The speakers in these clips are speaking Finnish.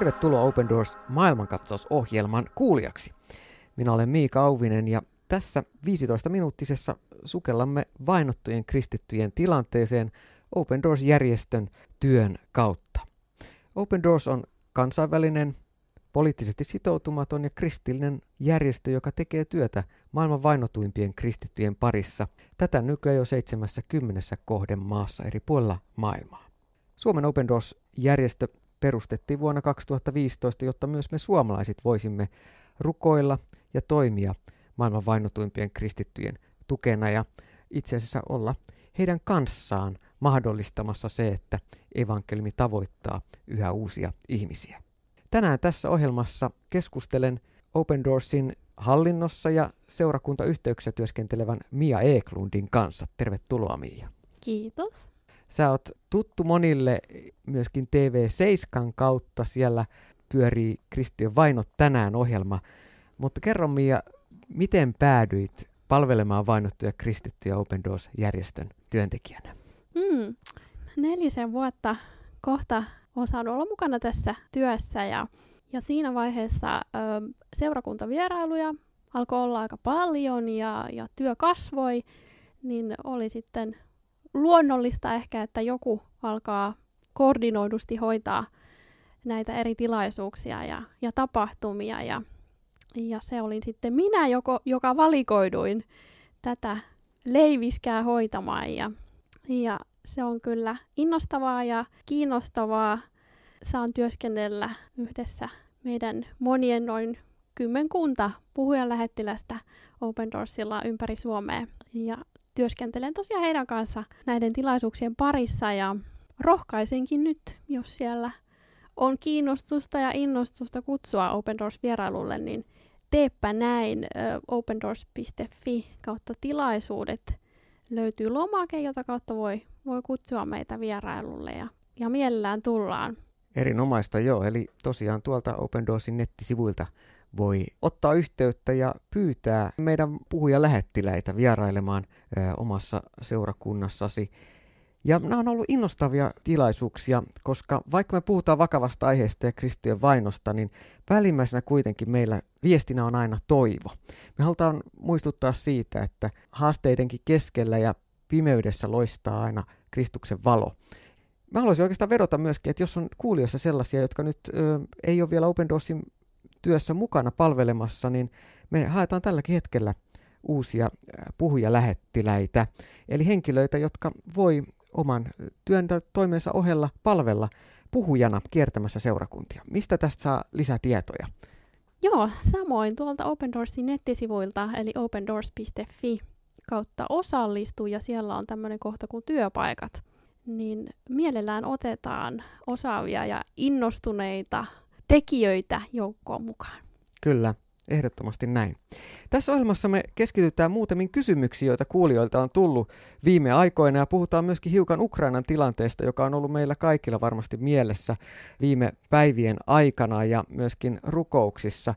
Tervetuloa Open Doors maailmankatsausohjelman kuulijaksi. Minä olen Miika Auvinen ja tässä 15-minuuttisessa sukellamme vainottujen kristittyjen tilanteeseen Open Doors-järjestön työn kautta. Open Doors on kansainvälinen, poliittisesti sitoutumaton ja kristillinen järjestö, joka tekee työtä maailman vainotuimpien kristittyjen parissa. Tätä nykyään jo 70 kohden maassa eri puolilla maailmaa. Suomen Open Doors-järjestö perustettiin vuonna 2015, jotta myös me suomalaiset voisimme rukoilla ja toimia maailman vainotuimpien kristittyjen tukena ja itse asiassa olla heidän kanssaan mahdollistamassa se, että evankelimi tavoittaa yhä uusia ihmisiä. Tänään tässä ohjelmassa keskustelen Open Doorsin hallinnossa ja seurakuntayhteyksissä työskentelevän Mia Eklundin kanssa. Tervetuloa Mia. Kiitos. Sä oot tuttu monille myöskin TV7 kautta. Siellä pyörii Kristiön vainot tänään ohjelma. Mutta kerro Mia, miten päädyit palvelemaan vainottuja kristittyjä Open Doors-järjestön työntekijänä? Hmm. Nelisen vuotta kohta olen saanut olla mukana tässä työssä ja, ja siinä vaiheessa ö, seurakuntavierailuja alkoi olla aika paljon ja, ja työ kasvoi, niin oli sitten luonnollista ehkä, että joku alkaa koordinoidusti hoitaa näitä eri tilaisuuksia ja, ja tapahtumia. Ja, ja se olin sitten minä, joko, joka valikoiduin tätä leiviskää hoitamaan. Ja, ja se on kyllä innostavaa ja kiinnostavaa. Saan työskennellä yhdessä meidän monien noin kymmenkunta puhujalähettilästä Open Doorsilla ympäri Suomea. Ja työskentelen tosiaan heidän kanssa näiden tilaisuuksien parissa ja rohkaisenkin nyt, jos siellä on kiinnostusta ja innostusta kutsua Open Doors vierailulle, niin teepä näin. opendoors.fi kautta tilaisuudet löytyy lomake, jota kautta voi, voi kutsua meitä vierailulle ja, ja mielellään tullaan. Erinomaista joo, eli tosiaan tuolta Open Doorsin nettisivuilta voi ottaa yhteyttä ja pyytää meidän puhuja lähettiläitä vierailemaan ö, omassa seurakunnassasi. Ja nämä on ollut innostavia tilaisuuksia, koska vaikka me puhutaan vakavasta aiheesta ja kristyjen vainosta, niin välimmäisenä kuitenkin meillä viestinä on aina toivo. Me halutaan muistuttaa siitä, että haasteidenkin keskellä ja pimeydessä loistaa aina Kristuksen valo. Mä haluaisin oikeastaan vedota myöskin, että jos on kuulijoissa sellaisia, jotka nyt ö, ei ole vielä Open Doorsin työssä mukana palvelemassa, niin me haetaan tälläkin hetkellä uusia puhujalähettiläitä, eli henkilöitä, jotka voi oman työn toimensa ohella palvella puhujana kiertämässä seurakuntia. Mistä tästä saa lisätietoja? Joo, samoin tuolta Open Doorsin nettisivuilta, eli opendoors.fi kautta osallistuu, ja siellä on tämmöinen kohta kuin työpaikat. Niin mielellään otetaan osaavia ja innostuneita tekijöitä joukkoon mukaan. Kyllä, ehdottomasti näin. Tässä ohjelmassa me keskitytään muutamiin kysymyksiin, joita kuulijoilta on tullut viime aikoina, ja puhutaan myöskin hiukan Ukrainan tilanteesta, joka on ollut meillä kaikilla varmasti mielessä viime päivien aikana ja myöskin rukouksissa.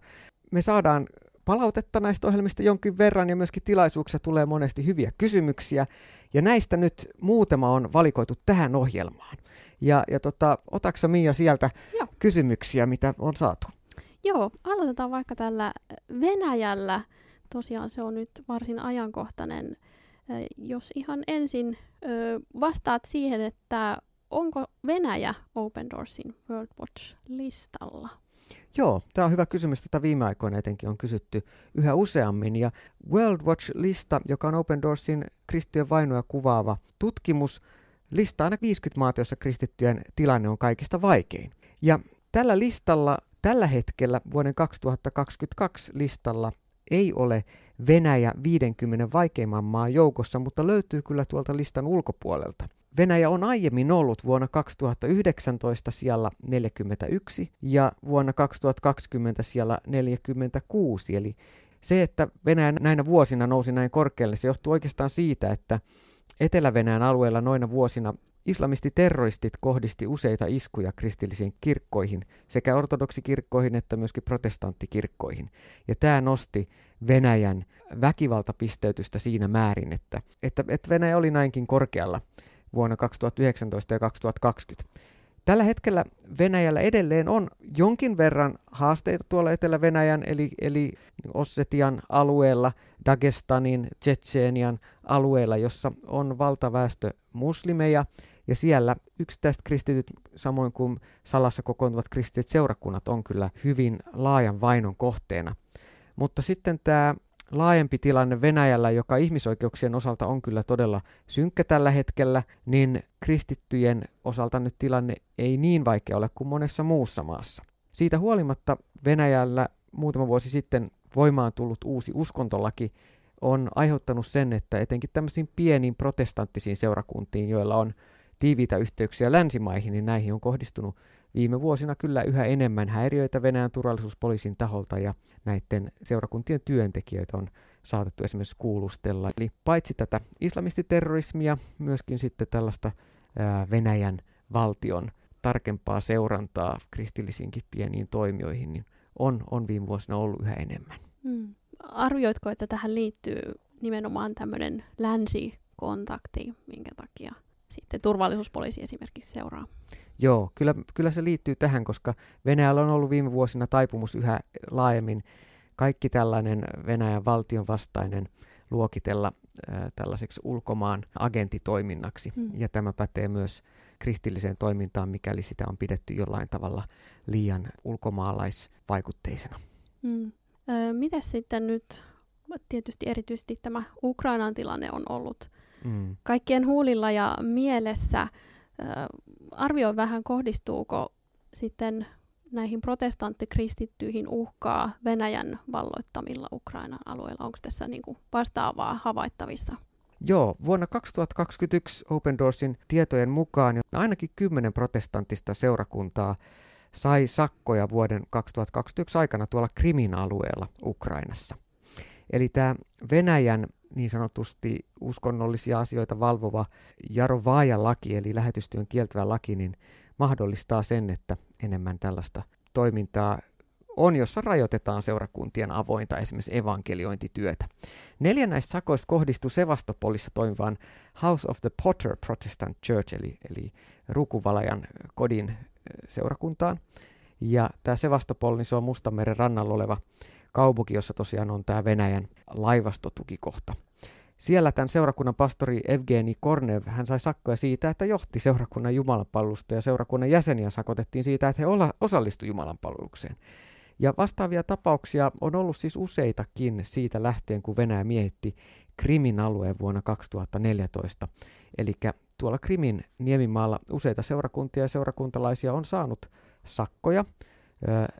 Me saadaan palautetta näistä ohjelmista jonkin verran ja myöskin tilaisuuksia tulee monesti hyviä kysymyksiä. Ja näistä nyt muutama on valikoitu tähän ohjelmaan. Ja, ja tota, otaksa Mia sieltä Joo. kysymyksiä, mitä on saatu? Joo, aloitetaan vaikka tällä Venäjällä. Tosiaan se on nyt varsin ajankohtainen. Jos ihan ensin vastaat siihen, että onko Venäjä Open Doorsin World Watch-listalla? Joo, tämä on hyvä kysymys. Tätä viime aikoina etenkin on kysytty yhä useammin. Ja World Watch-lista, joka on Open Doorsin kristittyjen vainoja kuvaava tutkimus, listaa aina 50 maata, joissa kristittyjen tilanne on kaikista vaikein. Ja tällä listalla, tällä hetkellä vuoden 2022 listalla ei ole Venäjä 50 vaikeimman maan joukossa, mutta löytyy kyllä tuolta listan ulkopuolelta. Venäjä on aiemmin ollut vuonna 2019 siellä 41 ja vuonna 2020 siellä 46. Eli se, että Venäjä näinä vuosina nousi näin korkealle, se johtuu oikeastaan siitä, että Etelä-Venäjän alueella noina vuosina islamistiterroristit kohdisti useita iskuja kristillisiin kirkkoihin, sekä ortodoksikirkkoihin että myöskin protestanttikirkkoihin. Ja tämä nosti Venäjän väkivaltapisteytystä siinä määrin, että, että, että Venäjä oli näinkin korkealla vuonna 2019 ja 2020. Tällä hetkellä Venäjällä edelleen on jonkin verran haasteita tuolla Etelä-Venäjän eli, eli Ossetian alueella, Dagestanin, Tsetseenian alueella, jossa on valtaväestö muslimeja ja siellä yksittäiset kristityt, samoin kuin salassa kokoontuvat kristityt seurakunnat, on kyllä hyvin laajan vainon kohteena. Mutta sitten tämä laajempi tilanne Venäjällä, joka ihmisoikeuksien osalta on kyllä todella synkkä tällä hetkellä, niin kristittyjen osalta nyt tilanne ei niin vaikea ole kuin monessa muussa maassa. Siitä huolimatta Venäjällä muutama vuosi sitten voimaan tullut uusi uskontolaki on aiheuttanut sen, että etenkin tämmöisiin pieniin protestanttisiin seurakuntiin, joilla on tiiviitä yhteyksiä länsimaihin, niin näihin on kohdistunut viime vuosina kyllä yhä enemmän häiriöitä Venäjän turvallisuuspoliisin taholta ja näiden seurakuntien työntekijöitä on saatettu esimerkiksi kuulustella. Eli paitsi tätä islamistiterrorismia, myöskin sitten tällaista Venäjän valtion tarkempaa seurantaa kristillisiinkin pieniin toimijoihin, niin on, on viime vuosina ollut yhä enemmän. Mm. Arvioitko, että tähän liittyy nimenomaan tämmöinen länsikontakti, minkä takia sitten turvallisuuspoliisi esimerkiksi seuraa? Joo, kyllä, kyllä se liittyy tähän, koska Venäjällä on ollut viime vuosina taipumus yhä laajemmin kaikki tällainen Venäjän valtion vastainen luokitella äh, tällaiseksi ulkomaan agentitoiminnaksi. Hmm. Ja tämä pätee myös kristilliseen toimintaan, mikäli sitä on pidetty jollain tavalla liian ulkomaalaisvaikutteisena. Hmm. Ö, miten sitten nyt, tietysti erityisesti tämä Ukrainan tilanne on ollut mm. kaikkien huulilla ja mielessä. Arvioi vähän, kohdistuuko sitten näihin protestanttikristittyihin uhkaa Venäjän valloittamilla Ukrainan alueilla? Onko tässä niin kuin vastaavaa havaittavissa? Joo, vuonna 2021 Open Doorsin tietojen mukaan ainakin kymmenen protestanttista seurakuntaa sai sakkoja vuoden 2021 aikana tuolla Krimin alueella Ukrainassa. Eli tämä Venäjän niin sanotusti uskonnollisia asioita valvova Jarovaaja-laki, eli lähetystyön kieltävä laki, niin mahdollistaa sen, että enemmän tällaista toimintaa on, jossa rajoitetaan seurakuntien avointa esimerkiksi evankeliointityötä. Neljä näistä sakoista kohdistuu Sevastopolissa toimivaan House of the Potter Protestant Church, eli, eli Rukuvalajan kodin seurakuntaan. Ja tämä Sevastopol, niin se on Mustanmeren rannalla oleva kaupunki, jossa tosiaan on tämä Venäjän laivastotukikohta. Siellä tämän seurakunnan pastori Evgeni Kornev, hän sai sakkoja siitä, että johti seurakunnan jumalanpalvelusta ja seurakunnan jäseniä sakotettiin siitä, että he osallistuivat jumalanpalvelukseen. Ja vastaavia tapauksia on ollut siis useitakin siitä lähtien, kun Venäjä miehitti Krimin alueen vuonna 2014. Eli tuolla Krimin niemimaalla useita seurakuntia ja seurakuntalaisia on saanut sakkoja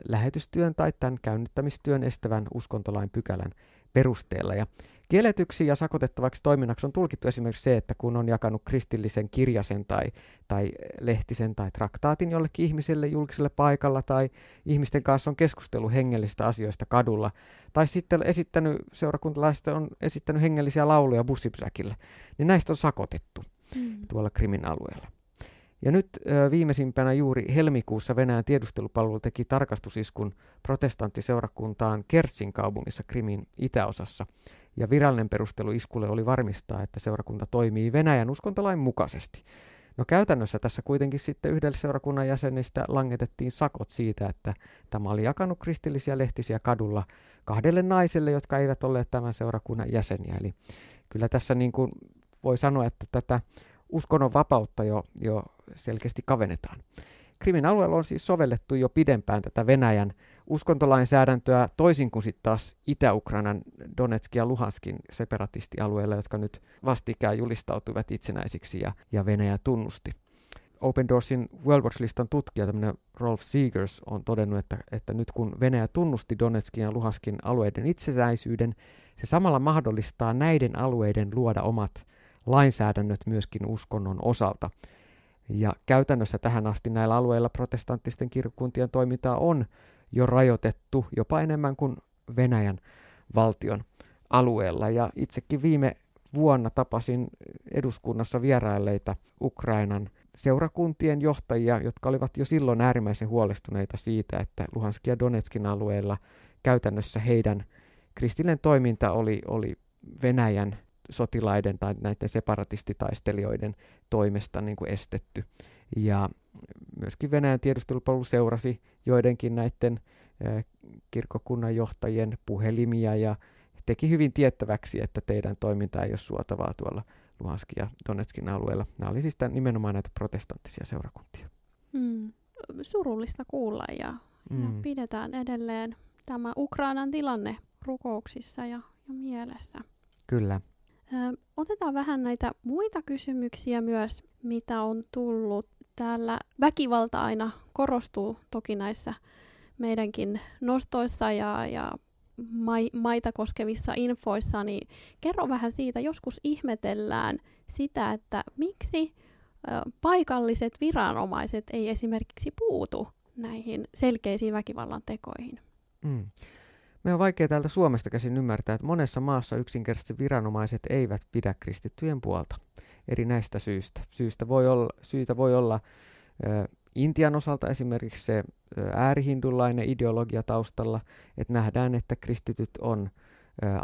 lähetystyön tai tämän käynnittämistyön estävän uskontolain pykälän perusteella. Ja kielletyksi ja sakotettavaksi toiminnaksi on tulkittu esimerkiksi se, että kun on jakanut kristillisen kirjasen tai, tai lehtisen tai traktaatin jollekin ihmiselle julkiselle paikalla tai ihmisten kanssa on keskustellut hengellisistä asioista kadulla tai sitten esittänyt, seurakuntalaiset on esittänyt hengellisiä lauluja bussipysäkillä, niin näistä on sakotettu mm. tuolla Krimin alueella. Ja nyt ö, viimeisimpänä juuri helmikuussa Venäjän tiedustelupalvelu teki tarkastusiskun protestanttiseurakuntaan Kertsin kaupungissa Krimin itäosassa. Ja virallinen perustelu iskulle oli varmistaa, että seurakunta toimii Venäjän uskontolain mukaisesti. No käytännössä tässä kuitenkin sitten yhdelle seurakunnan jäsenistä langetettiin sakot siitä, että tämä oli jakanut kristillisiä lehtisiä kadulla kahdelle naiselle, jotka eivät olleet tämän seurakunnan jäseniä. Eli kyllä tässä niin kuin voi sanoa, että tätä uskonnon vapautta jo, jo selkeästi kavennetaan. Krimin alueella on siis sovellettu jo pidempään tätä Venäjän uskontolainsäädäntöä toisin kuin sitten taas Itä-Ukrainan Donetskin ja Luhanskin separatistialueilla, jotka nyt vastikään julistautuivat itsenäisiksi ja, ja Venäjä tunnusti. Open Doorsin World Watch-listan tutkija, tämmöinen Rolf Siegers, on todennut, että, että nyt kun Venäjä tunnusti Donetskin ja Luhanskin alueiden itsenäisyyden, se samalla mahdollistaa näiden alueiden luoda omat lainsäädännöt myöskin uskonnon osalta. Ja käytännössä tähän asti näillä alueilla protestanttisten kirkkuntien toimintaa on jo rajoitettu jopa enemmän kuin Venäjän valtion alueella. Ja itsekin viime vuonna tapasin eduskunnassa vierailleita Ukrainan seurakuntien johtajia, jotka olivat jo silloin äärimmäisen huolestuneita siitä, että Luhanskin ja Donetskin alueella käytännössä heidän kristillinen toiminta oli, oli Venäjän sotilaiden tai näiden separatistitaistelijoiden toimesta niin kuin estetty. Ja myöskin Venäjän tiedustelupalvelu seurasi joidenkin näiden kirkkokunnan johtajien puhelimia ja teki hyvin tiettäväksi, että teidän toiminta ei ole suotavaa tuolla Luhanskin ja Donetskin alueella. Nämä oli siis nimenomaan näitä protestanttisia seurakuntia. Mm. Surullista kuulla ja, mm. ja pidetään edelleen tämä Ukrainan tilanne rukouksissa ja, ja mielessä. Kyllä. Otetaan vähän näitä muita kysymyksiä myös, mitä on tullut. Täällä väkivalta aina korostuu toki näissä meidänkin nostoissa ja, ja mai, maita koskevissa infoissa, niin kerro vähän siitä, joskus ihmetellään sitä, että miksi paikalliset viranomaiset ei esimerkiksi puutu näihin selkeisiin väkivallan tekoihin. Mm. Me on vaikea täältä Suomesta käsin ymmärtää, että monessa maassa yksinkertaisesti viranomaiset eivät pidä kristittyjen puolta eri näistä syistä. Syystä voi olla, syitä voi olla ö, Intian osalta esimerkiksi se äärihindullainen ideologia taustalla, että nähdään, että kristityt on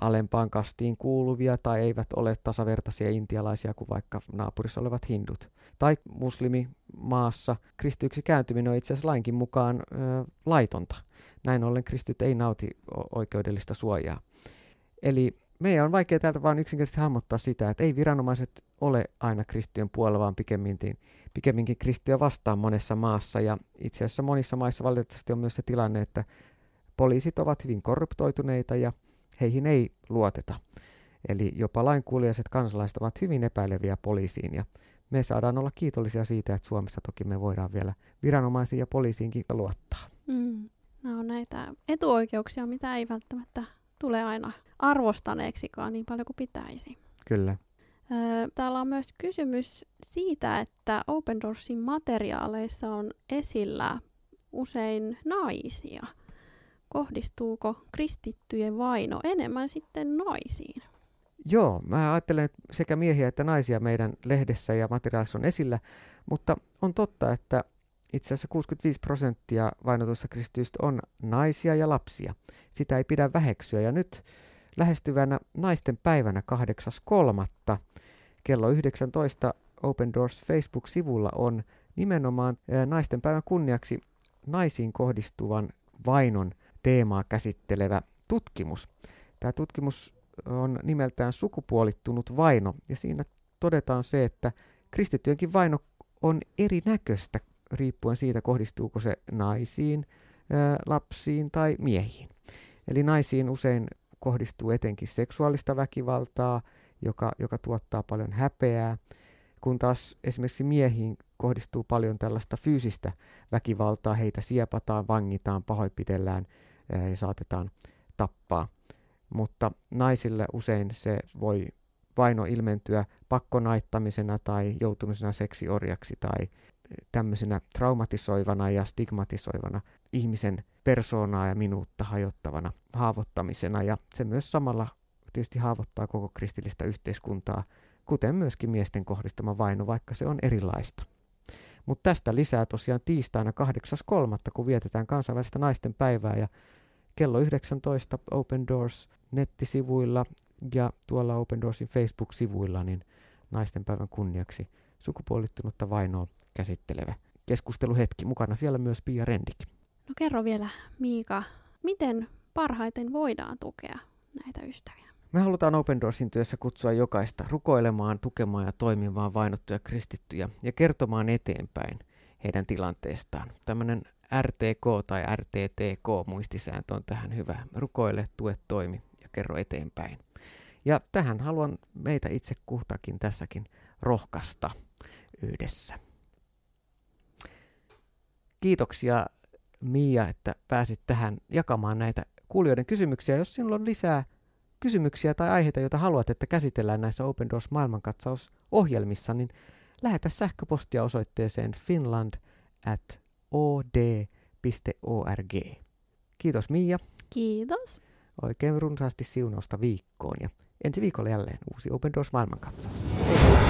alempaan kastiin kuuluvia tai eivät ole tasavertaisia intialaisia kuin vaikka naapurissa olevat hindut. Tai muslimimaassa kristyksi kääntyminen on itse asiassa lainkin mukaan ö, laitonta. Näin ollen kristyt ei nauti oikeudellista suojaa. Eli meidän on vaikea täältä vain yksinkertaisesti hahmottaa sitä, että ei viranomaiset ole aina kristittyjen puolella, vaan pikemminkin, pikemminkin kristittyjä vastaan monessa maassa. Ja itse asiassa monissa maissa valitettavasti on myös se tilanne, että poliisit ovat hyvin korruptoituneita ja heihin ei luoteta. Eli jopa lainkuulijaiset kansalaiset ovat hyvin epäileviä poliisiin ja me saadaan olla kiitollisia siitä, että Suomessa toki me voidaan vielä viranomaisiin ja poliisiinkin luottaa. Mm. No on näitä etuoikeuksia, mitä ei välttämättä tule aina arvostaneeksikaan niin paljon kuin pitäisi. Kyllä. Täällä on myös kysymys siitä, että Open Doorsin materiaaleissa on esillä usein naisia. Kohdistuuko kristittyjen vaino enemmän sitten naisiin? Joo, mä ajattelen, että sekä miehiä että naisia meidän lehdessä ja materiaalissa on esillä, mutta on totta, että itse asiassa 65 prosenttia vainotuissa kristityistä on naisia ja lapsia. Sitä ei pidä väheksyä. Ja nyt lähestyvänä naisten päivänä 8.3. kello 19 Open Doors Facebook-sivulla on nimenomaan naisten päivän kunniaksi naisiin kohdistuvan vainon teemaa käsittelevä tutkimus. Tämä tutkimus on nimeltään sukupuolittunut vaino, ja siinä todetaan se, että kristittyjenkin vaino on erinäköistä riippuen siitä, kohdistuuko se naisiin, lapsiin tai miehiin. Eli naisiin usein kohdistuu etenkin seksuaalista väkivaltaa, joka, joka tuottaa paljon häpeää, kun taas esimerkiksi miehiin kohdistuu paljon tällaista fyysistä väkivaltaa, heitä siepataan, vangitaan, pahoinpidellään ja saatetaan tappaa. Mutta naisille usein se voi vaino ilmentyä pakkonaittamisena tai joutumisena seksiorjaksi tai tämmöisenä traumatisoivana ja stigmatisoivana ihmisen persoonaa ja minuutta hajottavana haavoittamisena. Ja se myös samalla tietysti haavoittaa koko kristillistä yhteiskuntaa, kuten myöskin miesten kohdistama vaino, vaikka se on erilaista. Mutta tästä lisää tosiaan tiistaina 8.3., kun vietetään kansainvälistä naisten päivää ja kello 19 Open Doors nettisivuilla ja tuolla Open Doorsin Facebook-sivuilla niin naisten päivän kunniaksi sukupuolittunutta vainoa käsittelevä keskusteluhetki. Mukana siellä myös Pia Rendik. No kerro vielä Miika, miten parhaiten voidaan tukea näitä ystäviä? Me halutaan Open Doorsin työssä kutsua jokaista rukoilemaan, tukemaan ja toimimaan vainottuja kristittyjä ja kertomaan eteenpäin heidän tilanteestaan. Tämmöinen RTK tai RTTK muistisääntö on tähän hyvä. Rukoile, tue, toimi ja kerro eteenpäin. Ja tähän haluan meitä itse kuhtakin tässäkin rohkaista yhdessä. Kiitoksia Mia, että pääsit tähän jakamaan näitä kuulijoiden kysymyksiä. Jos sinulla on lisää kysymyksiä tai aiheita, joita haluat, että käsitellään näissä Open Doors maailmankatsausohjelmissa, niin lähetä sähköpostia osoitteeseen finland at od.org. Kiitos Mia. Kiitos. Oikein runsaasti siunausta viikkoon ja ensi viikolla jälleen uusi Open Doors maailmankatsaus. Hei.